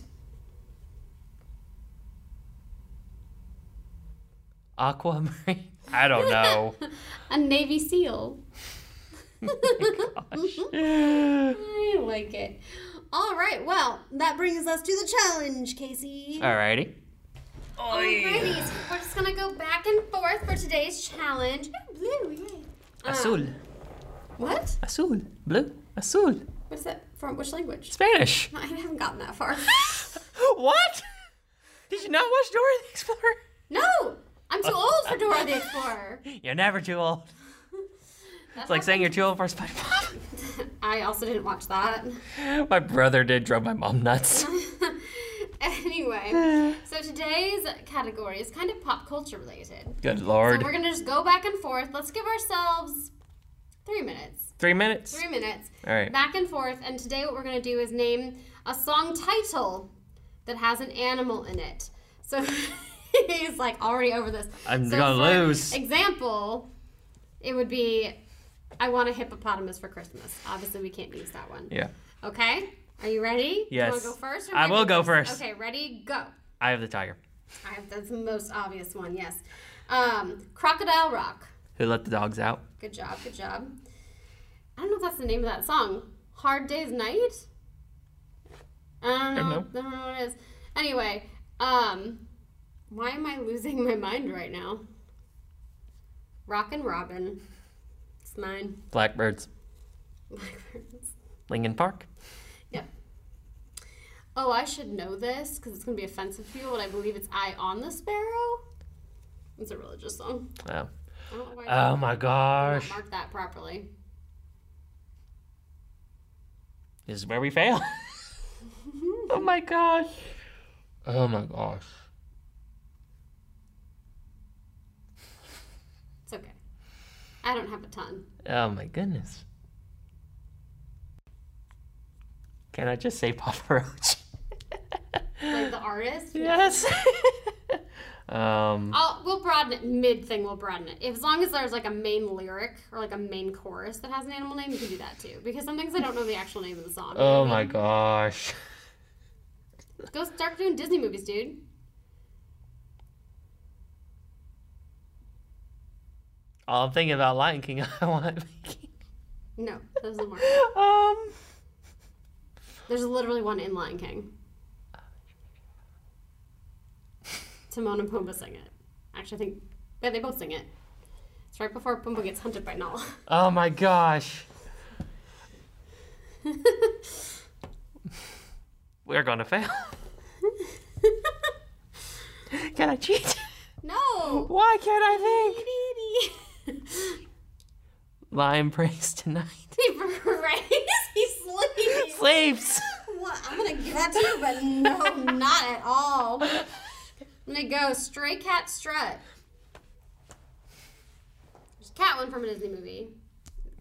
Aquamarine. I don't know. A navy seal. I like it. All right. Well, that brings us to the challenge, Casey. Alrighty. Alrighty, so we're just gonna go back and forth for today's challenge. Blue, yay. Um, Azul. What? Azul. Blue. Azul. What's that from? Which language? Spanish. I haven't gotten that far. what? Did you not watch Dora the Explorer? no, I'm too old for Dora the Explorer. You're never too old. It's like saying you're too old for SpongeBob. I also didn't watch that. my brother did drove my mom nuts. anyway, so today's category is kind of pop culture related. Good So lord. we're gonna just go back and forth. Let's give ourselves three minutes. Three minutes. Three minutes. All right. Back and forth. And today, what we're gonna do is name a song title that has an animal in it. So he's like already over this. I'm So gonna lose. Example, it would be, "I want a hippopotamus for Christmas." Obviously, we can't use that one. Yeah. Okay. Are you ready? Yes. You want go first? Or I will go go first. Okay. Ready? Go. Eye of the tiger. I have, that's the most obvious one. Yes. Um, Crocodile Rock. Who let the dogs out? Good job. Good job. I don't know if that's the name of that song. Hard Day's Night. I don't know. Don't I don't know what it is. Anyway, um, why am I losing my mind right now? Rockin' Robin. It's mine. Blackbirds. Blackbirds. Linkin Park. Oh, I should know this because it's gonna be offensive to you, but I believe it's "Eye on the Sparrow." It's a religious song. Oh. I don't know why oh I Oh my gosh. mark that properly. This is where we fail. oh my gosh. Oh my gosh. It's okay. I don't have a ton. Oh my goodness. Can I just say Papa Roach? Like the artist. yes. um. I'll, we'll broaden it. Mid thing, we'll broaden it. As long as there's like a main lyric or like a main chorus that has an animal name, you can do that too. Because sometimes I don't know the actual name of the song. Oh my mean? gosh. Go start doing Disney movies, dude. Oh, I'm thinking about Lion King. I want. King. No, that doesn't work. um. There's literally one in Lion King. Timon and Pumbaa sing it. Actually, I think yeah, they both sing it. It's right before Pumbaa gets hunted by Nala. Oh my gosh. We're gonna fail. Can I cheat? no. Why can't I think? Lion prays tonight. he prays. He sleeps. Sleeps. What? I'm gonna give that to you, but no, not at all. I'm gonna go Stray Cat Strut. There's a cat one from a Disney movie.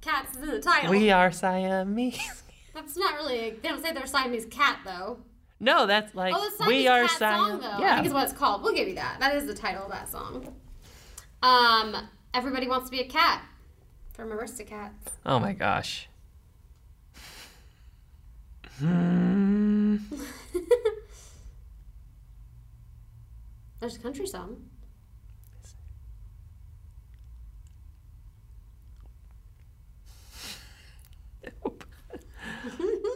Cats is in the title. We are Siamese. That's not really. They don't say they're Siamese cat though. No, that's like Oh, we are cat song Siam. though. I Yeah. think is what it's called. We'll give you that. That is the title of that song. Um, everybody wants to be a cat from Aristocats. Oh my gosh. Hmm. There's a country song.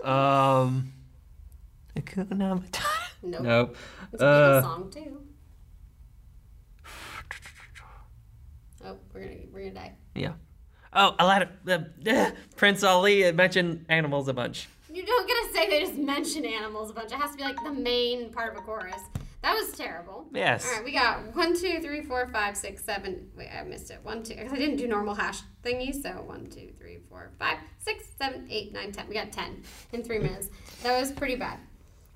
um. Hakuna Matata. Nope. Nope. It's a Beatles Uh, song too. Oh, we're gonna we're gonna die. yeah. Oh, a lot of uh, uh, Prince Ali mentioned animals a bunch. You don't get to say they just mention animals a bunch. It has to be like the main part of a chorus. That was terrible. Yes. All right, we got one, two, three, four, five, six, seven. Wait, I missed it. One, two. Because I didn't do normal hash thingies. So one, two, three, four, five, six, seven, eight, nine, ten. We got ten in three minutes. That was pretty bad.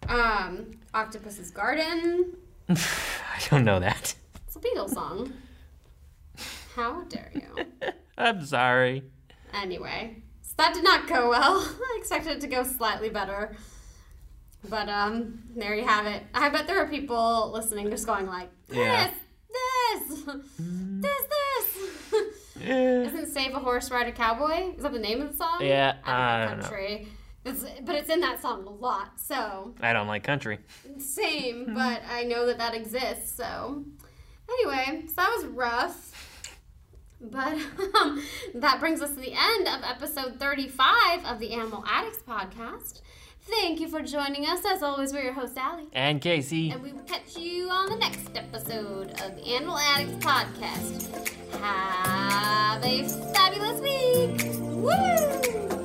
Um, Octopus's Garden. I don't know that. It's a Beatles song. How dare you? I'm sorry. Anyway, so that did not go well. I expected it to go slightly better. But um, there you have it. I bet there are people listening just going like, this, Yeah. this, this, this. Eh. Isn't Save a Horse, Ride a Cowboy? Is that the name of the song? Yeah, I I don't don't know country. It's, but it's in that song a lot. So I don't like country. same, but I know that that exists. So anyway, so that was rough. But um, that brings us to the end of episode 35 of the Animal Addicts podcast. Thank you for joining us. As always, we're your host, Allie. And Casey. And we will catch you on the next episode of the Animal Addicts podcast. Have a fabulous week. Woo!